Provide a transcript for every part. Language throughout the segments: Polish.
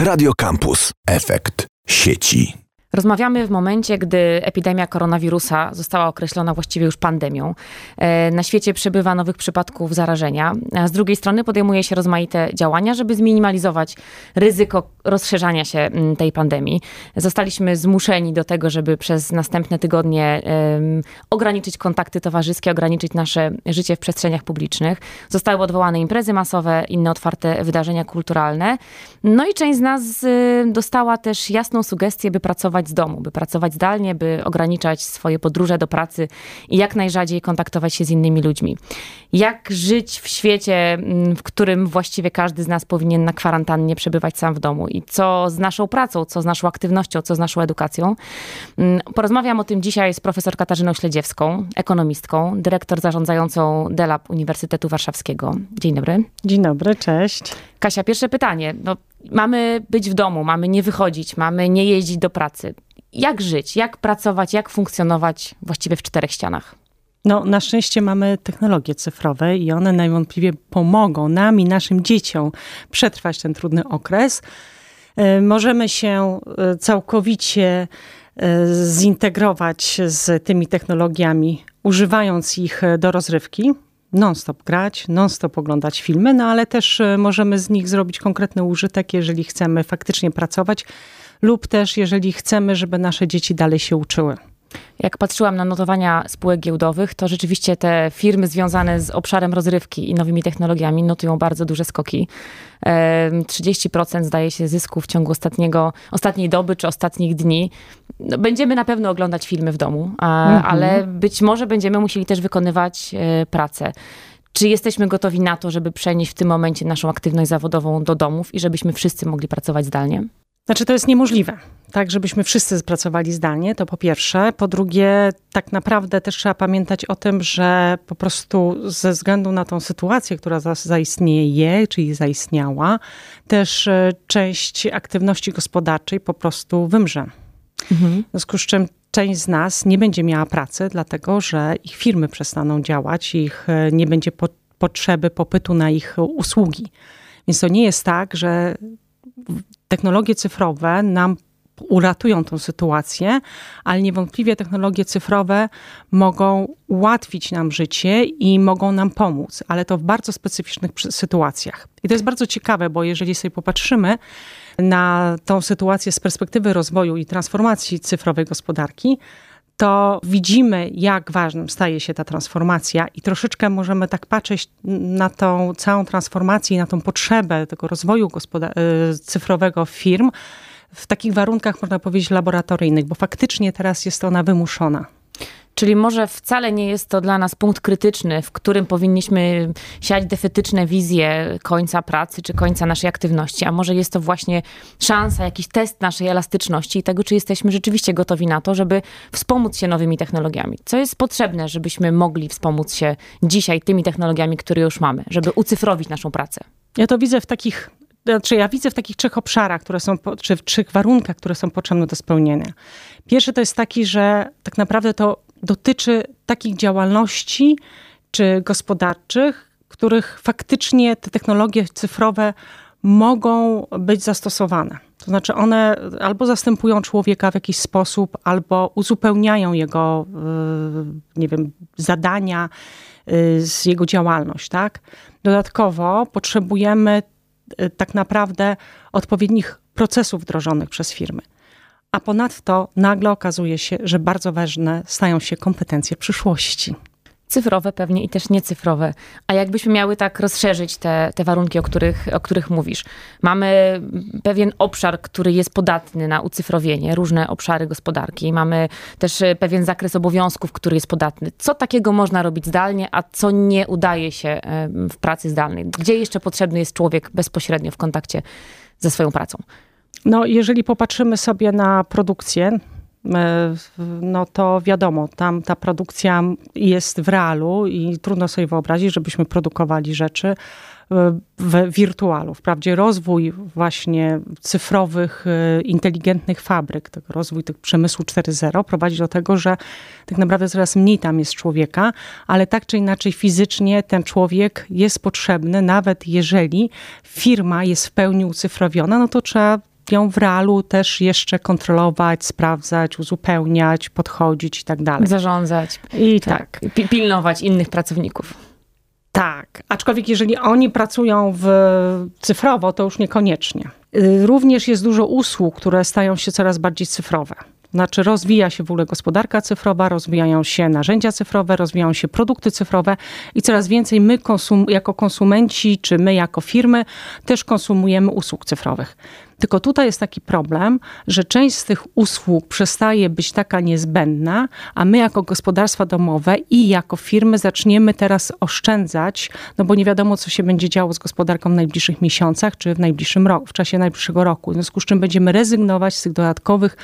Radio Campus. Efekt sieci. Rozmawiamy w momencie, gdy epidemia koronawirusa została określona właściwie już pandemią. E, na świecie przybywa nowych przypadków zarażenia, z drugiej strony podejmuje się rozmaite działania, żeby zminimalizować ryzyko rozszerzania się mm, tej pandemii. Zostaliśmy zmuszeni do tego, żeby przez następne tygodnie ograniczyć kontakty towarzyskie, ograniczyć nasze życie w przestrzeniach publicznych. Zostały odwołane imprezy masowe, inne otwarte wydarzenia kulturalne. No i część z nas y, dostała też jasną sugestię, by pracować z domu, by pracować zdalnie, by ograniczać swoje podróże do pracy i jak najrzadziej kontaktować się z innymi ludźmi. Jak żyć w świecie, mm, w którym właściwie każdy z nas powinien na kwarantannie przebywać sam w domu i co z naszą pracą, co z naszą aktywnością, co z naszą edukacją. Mm, porozmawiam o tym dzisiaj z profesor Katarzyną Śledziewską, ekonomistką, dyrektor zarządzającą DELAB Uniwersytetu Warszawskiego. Dzień dobry. Dzień dobry, cześć. Kasia, pierwsze pytanie. No, mamy być w domu, mamy nie wychodzić, mamy nie jeździć do pracy. Jak żyć, jak pracować, jak funkcjonować właściwie w czterech ścianach? No, na szczęście mamy technologie cyfrowe i one najwątpliwie pomogą nam i naszym dzieciom przetrwać ten trudny okres. E, możemy się e, całkowicie e, zintegrować z tymi technologiami, używając ich do rozrywki non-stop grać, non-stop oglądać filmy, no ale też e, możemy z nich zrobić konkretny użytek, jeżeli chcemy faktycznie pracować, lub też jeżeli chcemy, żeby nasze dzieci dalej się uczyły. Jak patrzyłam na notowania spółek giełdowych, to rzeczywiście te firmy związane z obszarem rozrywki i nowymi technologiami notują bardzo duże skoki. 30% zdaje się zysku w ciągu ostatniego, ostatniej doby czy ostatnich dni. No, będziemy na pewno oglądać filmy w domu, mhm. ale być może będziemy musieli też wykonywać e, pracę. Czy jesteśmy gotowi na to, żeby przenieść w tym momencie naszą aktywność zawodową do domów i żebyśmy wszyscy mogli pracować zdalnie? Znaczy, to jest niemożliwe, tak, żebyśmy wszyscy pracowali zdalnie, to po pierwsze. Po drugie, tak naprawdę też trzeba pamiętać o tym, że po prostu ze względu na tą sytuację, która zaistnieje, czyli zaistniała, też e, część aktywności gospodarczej po prostu wymrze. Mhm. W związku z czym część z nas nie będzie miała pracy, dlatego że ich firmy przestaną działać, ich e, nie będzie po, potrzeby, popytu na ich usługi. Więc to nie jest tak, że technologie cyfrowe nam uratują tę sytuację, ale niewątpliwie technologie cyfrowe mogą ułatwić nam życie i mogą nam pomóc, ale to w bardzo specyficznych sytuacjach. I to jest bardzo ciekawe, bo jeżeli sobie popatrzymy na tą sytuację z perspektywy rozwoju i transformacji cyfrowej gospodarki, to widzimy, jak ważnym staje się ta transformacja i troszeczkę możemy tak patrzeć na tą całą transformację i na tą potrzebę tego rozwoju y, cyfrowego firm w takich warunkach, można powiedzieć, laboratoryjnych, bo faktycznie teraz jest ona wymuszona. Czyli może wcale nie jest to dla nas punkt krytyczny, w którym powinniśmy siać defetyczne wizje końca pracy czy końca naszej aktywności, a może jest to właśnie szansa, jakiś test naszej elastyczności i tego, czy jesteśmy rzeczywiście gotowi na to, żeby wspomóc się nowymi technologiami. Co jest potrzebne, żebyśmy mogli wspomóc się dzisiaj tymi technologiami, które już mamy, żeby ucyfrowić naszą pracę? Ja to widzę w takich znaczy ja widzę w takich trzech obszarach, które są, czy w trzech warunkach, które są potrzebne do spełnienia. Pierwszy to jest taki, że tak naprawdę to dotyczy takich działalności czy gospodarczych, których faktycznie te technologie cyfrowe mogą być zastosowane. To znaczy one albo zastępują człowieka w jakiś sposób, albo uzupełniają jego, y, nie wiem, zadania, y, z jego działalność, tak? Dodatkowo potrzebujemy y, tak naprawdę odpowiednich procesów wdrożonych przez firmy a ponadto nagle okazuje się, że bardzo ważne stają się kompetencje przyszłości. Cyfrowe pewnie i też niecyfrowe. A jakbyśmy miały tak rozszerzyć te, te warunki, o których, o których mówisz? Mamy pewien obszar, który jest podatny na ucyfrowienie, różne obszary gospodarki. Mamy też pewien zakres obowiązków, który jest podatny. Co takiego można robić zdalnie, a co nie udaje się w pracy zdalnej? Gdzie jeszcze potrzebny jest człowiek bezpośrednio w kontakcie ze swoją pracą? No, jeżeli popatrzymy sobie na produkcję, e, no to wiadomo, tam ta produkcja jest w realu i trudno sobie wyobrazić, żebyśmy produkowali rzeczy w wirtualu. Wprawdzie rozwój właśnie cyfrowych, e, inteligentnych fabryk, tego rozwój tych przemysłu 4.0 prowadzi do tego, że tak naprawdę coraz mniej tam jest człowieka, ale tak czy inaczej fizycznie ten człowiek jest potrzebny, nawet jeżeli firma jest w pełni ucyfrowiona, no to trzeba ją w realu też jeszcze kontrolować, sprawdzać, uzupełniać, podchodzić i tak dalej. Zarządzać. I tak. tak. Pilnować innych pracowników. Tak, aczkolwiek jeżeli oni pracują w cyfrowo, to już niekoniecznie. Y, również jest dużo usług, które stają się coraz bardziej cyfrowe. Znaczy rozwija się w ogóle gospodarka cyfrowa, rozwijają się narzędzia cyfrowe, rozwijają się produkty cyfrowe i coraz więcej my konsum jako konsumenci, czy my jako firmy też konsumujemy usług cyfrowych. Tylko tutaj jest taki problem, że część z tych usług przestaje być taka niezbędna, a my jako gospodarstwa domowe i jako firmy zaczniemy teraz oszczędzać, no bo nie wiadomo, co się będzie działo z gospodarką w najbliższych miesiącach czy w najbliższym roku, w czasie najbliższego roku. W związku z czym będziemy rezygnować z tych dodatkowych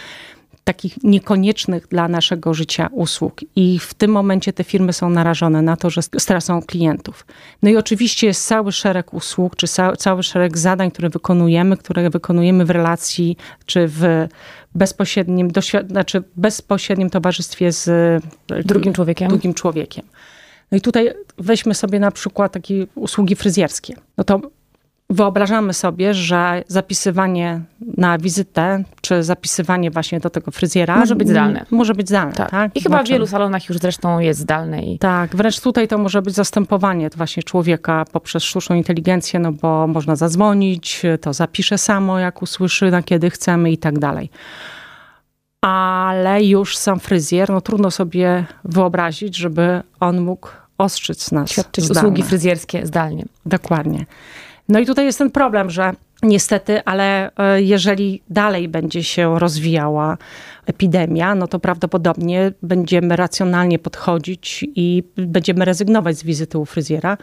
takich niekoniecznych dla naszego życia usług. I w tym momencie te firmy są narażone na to, że stracą klientów. No i oczywiście jest cały szereg usług, czy cały szereg zadań, które wykonujemy, które wykonujemy w relacji, czy w bezpośrednim, znaczy bezpośrednim towarzystwie z drugim człowiekiem. Drugim człowiekiem. No i tutaj weźmy sobie na przykład takie usługi fryzjerskie. No to Wyobrażamy sobie, że zapisywanie na wizytę, czy zapisywanie właśnie do tego fryzjera może być zdalne. Może być zdalne, tak. tak? I chyba w wielu salonach już zresztą jest zdalne. I... Tak, wręcz tutaj to może być zastępowanie właśnie człowieka poprzez sztuczną inteligencję, no bo można zadzwonić, to zapisze samo, jak usłyszy, na kiedy chcemy i tak dalej. Ale już sam fryzjer, no trudno sobie wyobrazić, żeby on mógł ostrzyc nas. Świadczyć usługi fryzjerskie zdalnie. Dokładnie. No i tutaj jest ten problem, że niestety, ale e, jeżeli dalej będzie się rozwijała epidemia, no to prawdopodobnie będziemy racjonalnie podchodzić i będziemy rezygnować z wizyty u fryzjera.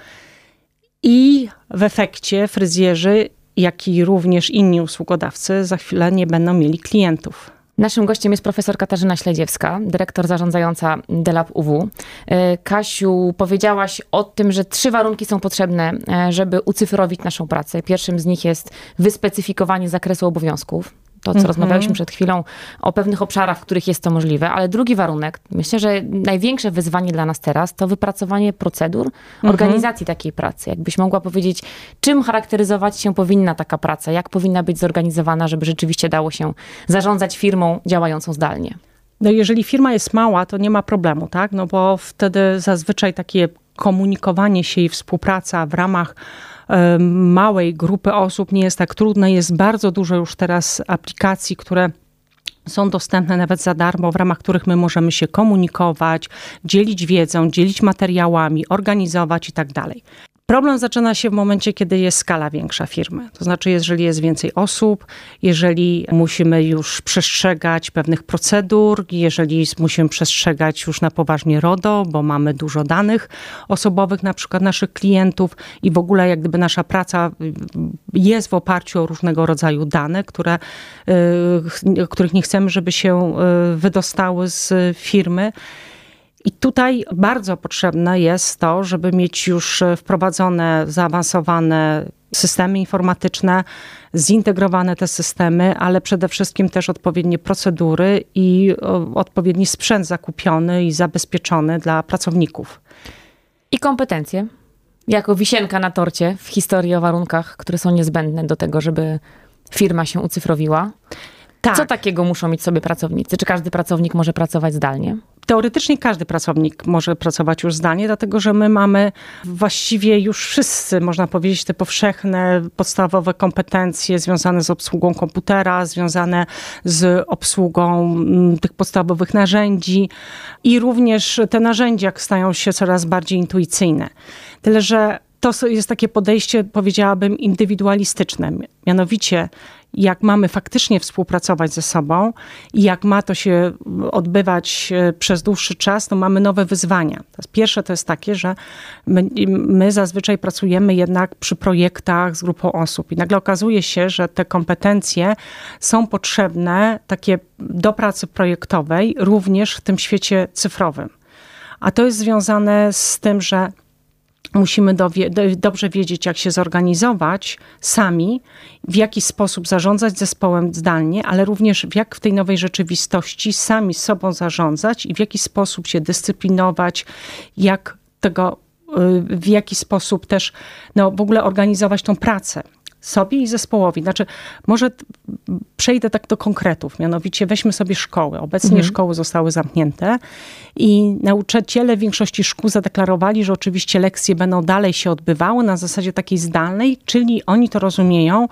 I w efekcie fryzjerzy, jak i również inni usługodawcy za chwilę nie będą mieli klientów. Naszym gościem jest profesor Katarzyna Śledziewska, dyrektor zarządzająca DELAB UW. E, Kasiu, powiedziałaś o tym, że trzy warunki są potrzebne, e, żeby ucyfrowić naszą pracę. Pierwszym z nich jest wyspecyfikowanie zakresu obowiązków to, co mm -hmm. rozmawialiśmy przed chwilą, o pewnych obszarach, w których jest to możliwe, ale drugi warunek, myślę, że największe wyzwanie dla nas teraz to wypracowanie procedur mm -hmm. organizacji takiej pracy. Jakbyś mogła powiedzieć, czym charakteryzować się powinna taka praca, jak powinna być zorganizowana, żeby rzeczywiście dało się zarządzać firmą działającą zdalnie. No jeżeli firma jest mała, to nie ma problemu, tak? No bo wtedy zazwyczaj takie komunikowanie się i współpraca w ramach małej grupy osób nie jest tak trudne. Jest bardzo dużo już teraz aplikacji, które są dostępne nawet za darmo, w ramach których my możemy się komunikować, dzielić wiedzą, dzielić materiałami, organizować i tak dalej. Problem zaczyna się w momencie, kiedy jest skala większa firmy. To znaczy, jeżeli jest więcej osób, jeżeli musimy już przestrzegać pewnych procedur, jeżeli musimy przestrzegać już na poważnie RODO, bo mamy dużo danych osobowych, na przykład naszych klientów i w ogóle jak gdyby nasza praca jest w oparciu o różnego rodzaju dane, które, y, których nie chcemy, żeby się y, wydostały z firmy. I tutaj bardzo potrzebne jest to, żeby mieć już wprowadzone, zaawansowane systemy informatyczne, zintegrowane te systemy, ale przede wszystkim też odpowiednie procedury i odpowiedni sprzęt zakupiony i zabezpieczony dla pracowników. I kompetencje. Jako wisienka na torcie w historii o warunkach, które są niezbędne do tego, żeby firma się ucyfrowiła. Tak. Co takiego muszą mieć sobie pracownicy? Czy każdy pracownik może pracować zdalnie? Teoretycznie każdy pracownik może pracować już zdalnie, dlatego że my mamy właściwie już wszyscy, można powiedzieć, te powszechne, podstawowe kompetencje związane z obsługą komputera, związane z obsługą mm, tych podstawowych narzędzi i również te narzędzia stają się coraz bardziej intuicyjne. Tyle, że to jest takie podejście, powiedziałabym, indywidualistyczne. Mianowicie, jak mamy faktycznie współpracować ze sobą i jak ma to się odbywać e, przez dłuższy czas, to mamy nowe wyzwania. Pierwsze to jest takie, że my, my zazwyczaj pracujemy jednak przy projektach z grupą osób i nagle okazuje się, że te kompetencje są potrzebne takie do pracy projektowej również w tym świecie cyfrowym. A to jest związane z tym, że musimy dobrze wiedzieć, jak się zorganizować sami, w jaki sposób zarządzać zespołem zdalnie, ale również jak w tej nowej rzeczywistości sami sobą zarządzać i w jaki sposób się dyscyplinować, jak tego, y, w jaki sposób też no, w ogóle organizować tą pracę sobie i zespołowi. Znaczy, może przejdę tak do konkretów, mianowicie weźmy sobie szkoły. Obecnie mhm. szkoły zostały zamknięte i nauczyciele w większości szkół zadeklarowali, że oczywiście lekcje będą dalej się odbywały na zasadzie takiej zdalnej, czyli oni to rozumieją e,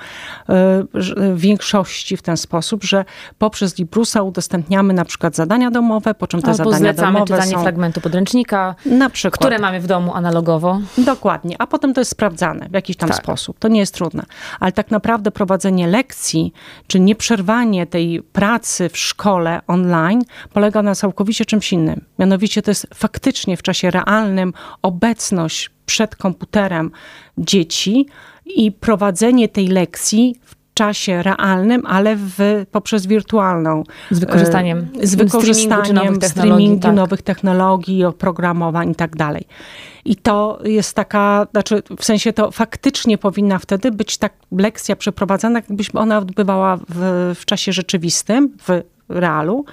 w większości w ten sposób, że poprzez Librusa udostępniamy na przykład zadania domowe, po czym te Albo zadania domowe czytanie są... fragmentu podręcznika, na przykład. które mamy w domu analogowo. Dokładnie, a potem to jest sprawdzane w jakiś tam tak. sposób. To nie jest trudne. Ale tak naprawdę prowadzenie lekcji, czy nieprzerwanie tej pracy w szkole online polega na całkowicie czymś innym. Mianowicie to jest faktycznie w czasie realnym obecność przed komputerem dzieci i prowadzenie tej lekcji w czasie realnym, ale w, poprzez wirtualną. Z wykorzystaniem, e, z wykorzystaniem streamingu, nowych, streamingu tak. nowych technologii, oprogramowań i tak dalej. I to jest taka, znaczy w sensie to faktycznie powinna wtedy być tak lekcja przeprowadzana, jakbyśmy ona odbywała w, w czasie rzeczywistym, w realu.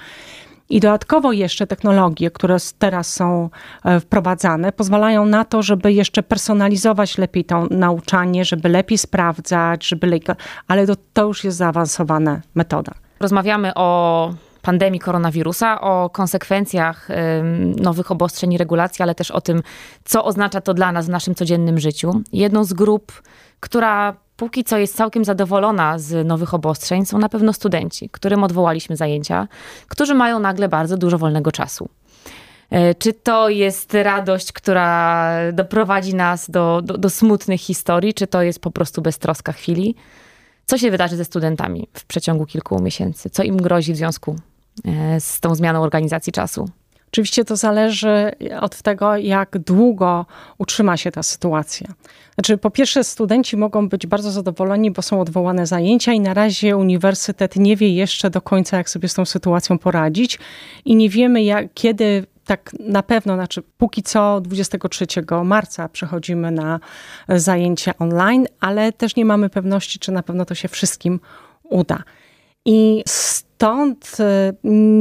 I dodatkowo jeszcze technologie, które teraz są e, wprowadzane, pozwalają na to, żeby jeszcze personalizować lepiej to nauczanie, żeby lepiej sprawdzać, żeby lepiej, ale to, to już jest zaawansowana metoda. Rozmawiamy o pandemii koronawirusa, o konsekwencjach nowych obostrzeń i regulacji, ale też o tym, co oznacza to dla nas w naszym codziennym życiu. Jedną z grup, która póki co jest całkiem zadowolona z nowych obostrzeń, są na pewno studenci, którym odwołaliśmy zajęcia, którzy mają nagle bardzo dużo wolnego czasu. E, czy to jest radość, która doprowadzi nas do, do, do smutnych historii, czy to jest po prostu beztroska chwili? Co się wydarzy ze studentami w przeciągu kilku miesięcy? Co im grozi w związku e, z tą zmianą organizacji czasu? Oczywiście to zależy od tego, jak długo utrzyma się ta sytuacja. Znaczy, po pierwsze, studenci mogą być bardzo zadowoleni, bo są odwołane zajęcia, i na razie uniwersytet nie wie jeszcze do końca, jak sobie z tą sytuacją poradzić, i nie wiemy, jak, kiedy tak na pewno, znaczy póki co 23 marca przechodzimy na zajęcia online, ale też nie mamy pewności, czy na pewno to się wszystkim uda. I stąd y,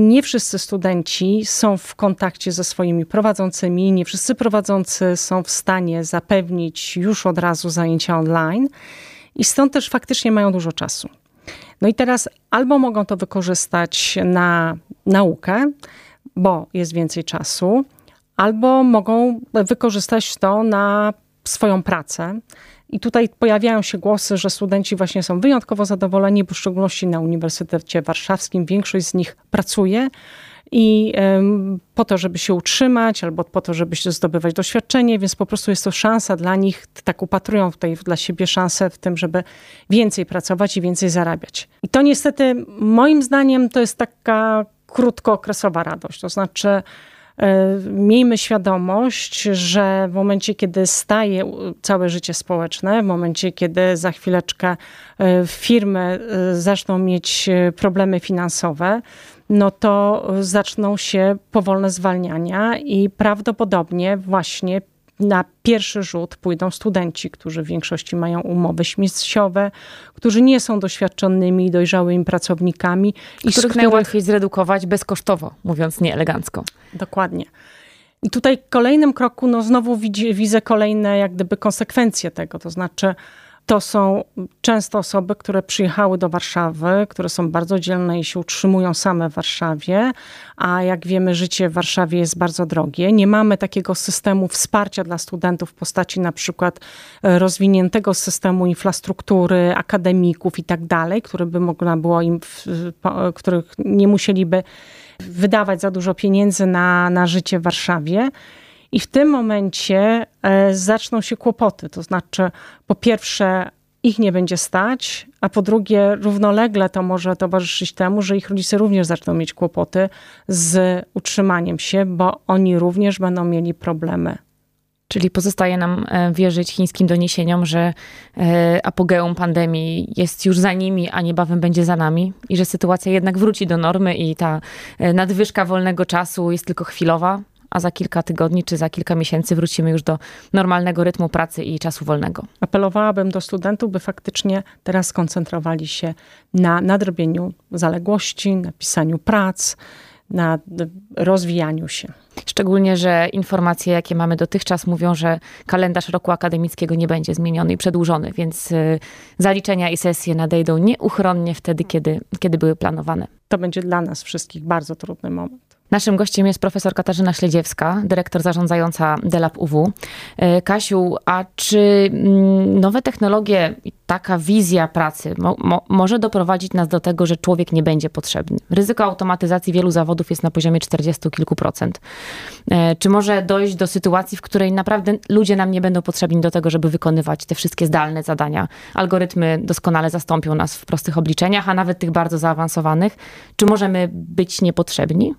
nie wszyscy studenci są w kontakcie ze swoimi prowadzącymi, nie wszyscy prowadzący są w stanie zapewnić już od razu zajęcia online i stąd też faktycznie mają dużo czasu. No i teraz albo mogą to wykorzystać na naukę, bo jest więcej czasu, albo mogą wykorzystać to na swoją pracę. I tutaj pojawiają się głosy, że studenci właśnie są wyjątkowo zadowoleni, bo w szczególności na Uniwersytecie Warszawskim większość z nich pracuje i po to, żeby się utrzymać, albo po to, żeby się zdobywać doświadczenie, więc po prostu jest to szansa dla nich, tak upatrują tutaj dla siebie szansę w tym, żeby więcej pracować i więcej zarabiać. I to niestety, moim zdaniem, to jest taka krótkookresowa radość. To znaczy, miejmy świadomość, że w momencie, kiedy staje całe życie społeczne, w momencie, kiedy za chwileczkę e, firmy e, zaczną mieć problemy finansowe, no to zaczną się powolne zwalniania i prawdopodobnie właśnie na pierwszy rzut pójdą studenci, którzy w większości mają umowy śmieciowe, którzy nie są doświadczonymi, dojrzałymi pracownikami. I których, których najłatwiej zredukować bezkosztowo, mówiąc nieelegancko. Dokładnie. I tutaj w kolejnym kroku, no znowu widzi, widzę kolejne jak gdyby konsekwencje tego, to znaczy to są często osoby, które przyjechały do Warszawy, które są bardzo dzielne i się utrzymują same w Warszawie, a jak wiemy, życie w Warszawie jest bardzo drogie. Nie mamy takiego systemu wsparcia dla studentów w postaci na przykład e, rozwiniętego systemu infrastruktury, akademików i tak dalej, który by było im, których nie musieliby wydawać za dużo pieniędzy na, na życie w Warszawie. I w tym momencie e, zaczną się kłopoty. To znaczy, po pierwsze, ich nie będzie stać, a po drugie, równolegle to może towarzyszyć temu, że ich rodzice również zaczną mieć kłopoty z utrzymaniem się, bo oni również będą mieli problemy. Czyli pozostaje nam e, wierzyć chińskim doniesieniom, że e, apogeum pandemii jest już za nimi, a niebawem będzie za nami i że sytuacja jednak wróci do normy i ta nadwyżka wolnego czasu jest tylko chwilowa, a za kilka tygodni czy za kilka miesięcy wrócimy już do normalnego rytmu pracy i czasu wolnego. Apelowałabym do studentów, by faktycznie teraz skoncentrowali się na nadrobieniu zaległości, na pisaniu prac, na rozwijaniu się. Szczególnie, że informacje, jakie mamy dotychczas, mówią, że kalendarz roku akademickiego nie będzie zmieniony i przedłużony, więc y, zaliczenia i sesje nadejdą nieuchronnie wtedy, kiedy, kiedy były planowane. To będzie dla nas wszystkich bardzo trudny moment. Naszym gościem jest profesor Katarzyna Śledziewska, dyrektor zarządzająca DELAB UW. E, Kasiu, a czy mm, nowe technologie taka wizja pracy mo, mo, może doprowadzić nas do tego, że człowiek nie będzie potrzebny? Ryzyko automatyzacji wielu zawodów jest na poziomie 40 kilku procent. E, czy może dojść do sytuacji, w której naprawdę ludzie nam nie będą potrzebni do tego, żeby wykonywać te wszystkie zdalne zadania? Algorytmy doskonale zastąpią nas w prostych obliczeniach, a nawet tych bardzo zaawansowanych. Czy możemy być niepotrzebni?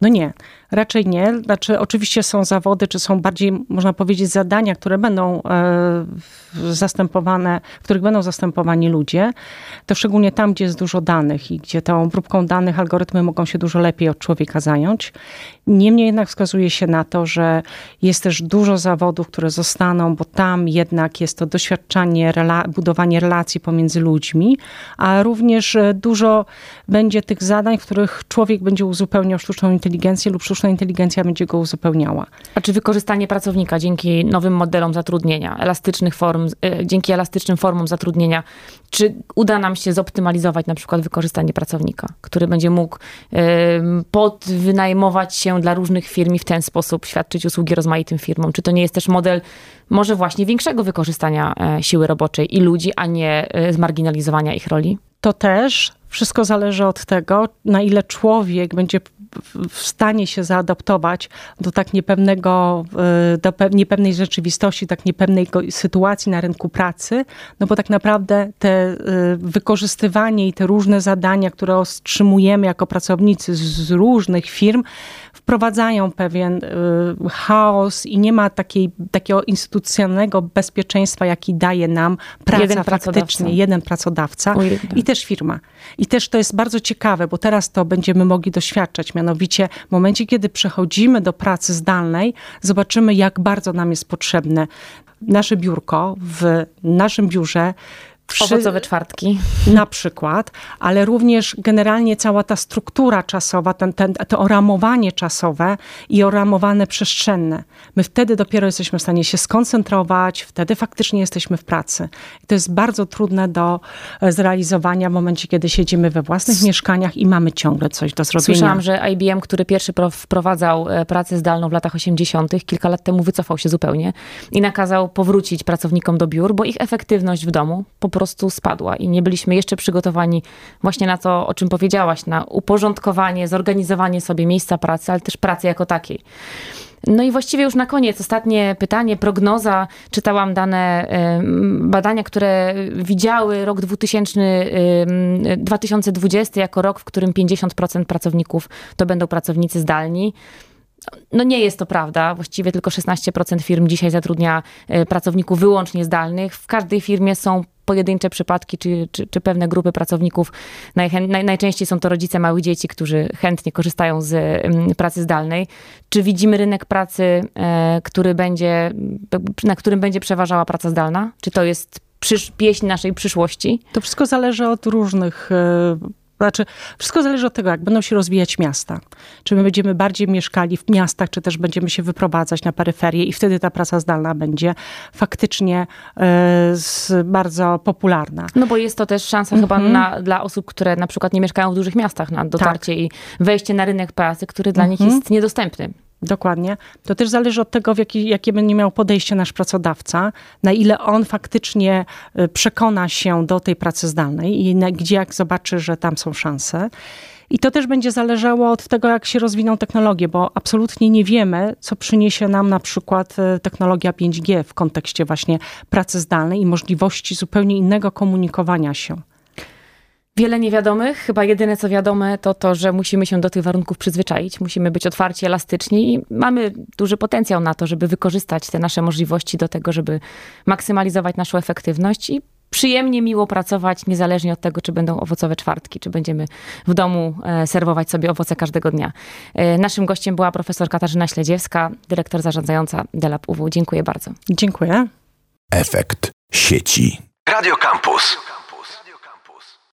No nie, raczej nie. Znaczy, oczywiście są zawody, czy są bardziej, można powiedzieć, zadania, które będą e, zastępowane, w których będą zastępowani ludzie. To szczególnie tam, gdzie jest dużo danych i gdzie tą obróbką danych algorytmy mogą się dużo lepiej od człowieka zająć. Niemniej jednak wskazuje się na to, że jest też dużo zawodów, które zostaną, bo tam jednak jest to doświadczanie, rela budowanie relacji pomiędzy ludźmi, a również e, dużo będzie tych zadań, w których człowiek będzie uzupełniał sztuczną inteligencję lub sztuczna inteligencja będzie go uzupełniała. A czy wykorzystanie pracownika dzięki nowym modelom zatrudnienia, elastycznych form, e, dzięki elastycznym formom zatrudnienia, czy uda nam się zoptymalizować na przykład wykorzystanie pracownika, który będzie mógł podwynajmować się dla różnych firm i w ten sposób świadczyć usługi rozmaitym firmom? Czy to nie jest też model może właśnie większego wykorzystania e, siły roboczej i ludzi, a nie e, zmarginalizowania ich roli? To też wszystko zależy od tego, na ile człowiek będzie w stanie się zaadaptować do tak niepewnego, e, do niepewnej rzeczywistości, tak niepewnej sytuacji na rynku pracy, no bo tak naprawdę te e, wykorzystywanie i te różne zadania, które otrzymujemy jako pracownicy z różnych firm, wprowadzają pewien y, chaos i nie ma takiej, takiego instytucjonalnego bezpieczeństwa, jaki daje nam praca jeden faktycznie, pracodawca. jeden pracodawca i też firma. I też to jest bardzo ciekawe, bo teraz to będziemy mogli doświadczać, mianowicie w momencie, kiedy przechodzimy do pracy zdalnej, zobaczymy, jak bardzo nam jest potrzebne nasze biurko w naszym biurze przy, Owocowe czwartki. Na przykład, ale również generalnie cała ta struktura czasowa, ten, ten, to oramowanie czasowe i oramowane przestrzenne. My wtedy dopiero jesteśmy w stanie się skoncentrować, wtedy faktycznie jesteśmy w pracy. I to jest bardzo trudne do e, zrealizowania w momencie, kiedy siedzimy we własnych mieszkaniach i mamy ciągle coś do zrobienia. Słyszałam, że IBM, który pierwszy wprowadzał e, pracę zdalną w latach 80., kilka lat temu wycofał się zupełnie i nakazał powrócić pracownikom do biur, bo ich efektywność w domu po prostu spadła i nie byliśmy jeszcze przygotowani właśnie na to, o czym powiedziałaś, na uporządkowanie, zorganizowanie sobie miejsca pracy, ale też pracy jako takiej. No i właściwie już na koniec, ostatnie pytanie, prognoza. Czytałam dane badania, które widziały rok 2000, 2020 jako rok, w którym 50% pracowników to będą pracownicy zdalni. No nie jest to prawda. Właściwie tylko 16% firm dzisiaj zatrudnia e, pracowników wyłącznie zdalnych. W każdej firmie są pojedyncze przypadki, czy, czy, czy pewne grupy pracowników. Najchę, naj, najczęściej są to rodzice małych dzieci, którzy chętnie korzystają z mm, pracy zdalnej. Czy widzimy rynek pracy, e, który będzie, na którym będzie przeważała praca zdalna? Czy to jest przysz, pieśń naszej przyszłości? To wszystko zależy od różnych e, znaczy, wszystko zależy od tego, jak będą się rozwijać miasta. Czy my będziemy bardziej mieszkali w miastach, czy też będziemy się wyprowadzać na peryferię i wtedy ta praca zdalna będzie faktycznie y, bardzo popularna. No bo jest to też szansa chyba mhm. na, dla osób, które na przykład nie mieszkają w dużych miastach na dotarcie tak. i wejście na rynek pracy, który dla nich mhm. jest niedostępny. Dokładnie. To też zależy od tego, jaki, jakie będzie miał podejście nasz pracodawca, na ile on faktycznie y, przekona się do tej pracy zdalnej i na, gdzie jak zobaczy, że tam są szanse. I to też będzie zależało od tego, jak się rozwiną technologie, bo absolutnie nie wiemy, co przyniesie nam na przykład y, technologia 5G w kontekście właśnie pracy zdalnej i możliwości zupełnie innego komunikowania się. Wiele niewiadomych. Chyba jedyne co wiadome to to, że musimy się do tych warunków przyzwyczaić. Musimy być otwarci, elastyczni i mamy duży potencjał na to, żeby wykorzystać te nasze możliwości do tego, żeby maksymalizować naszą efektywność i przyjemnie, miło pracować, niezależnie od tego, czy będą owocowe czwartki, czy będziemy w domu e, serwować sobie owoce każdego dnia. E, naszym gościem była profesor Katarzyna Śledziewska, dyrektor zarządzająca Delap UW. Dziękuję bardzo. Dziękuję. Efekt sieci. Radio Campus.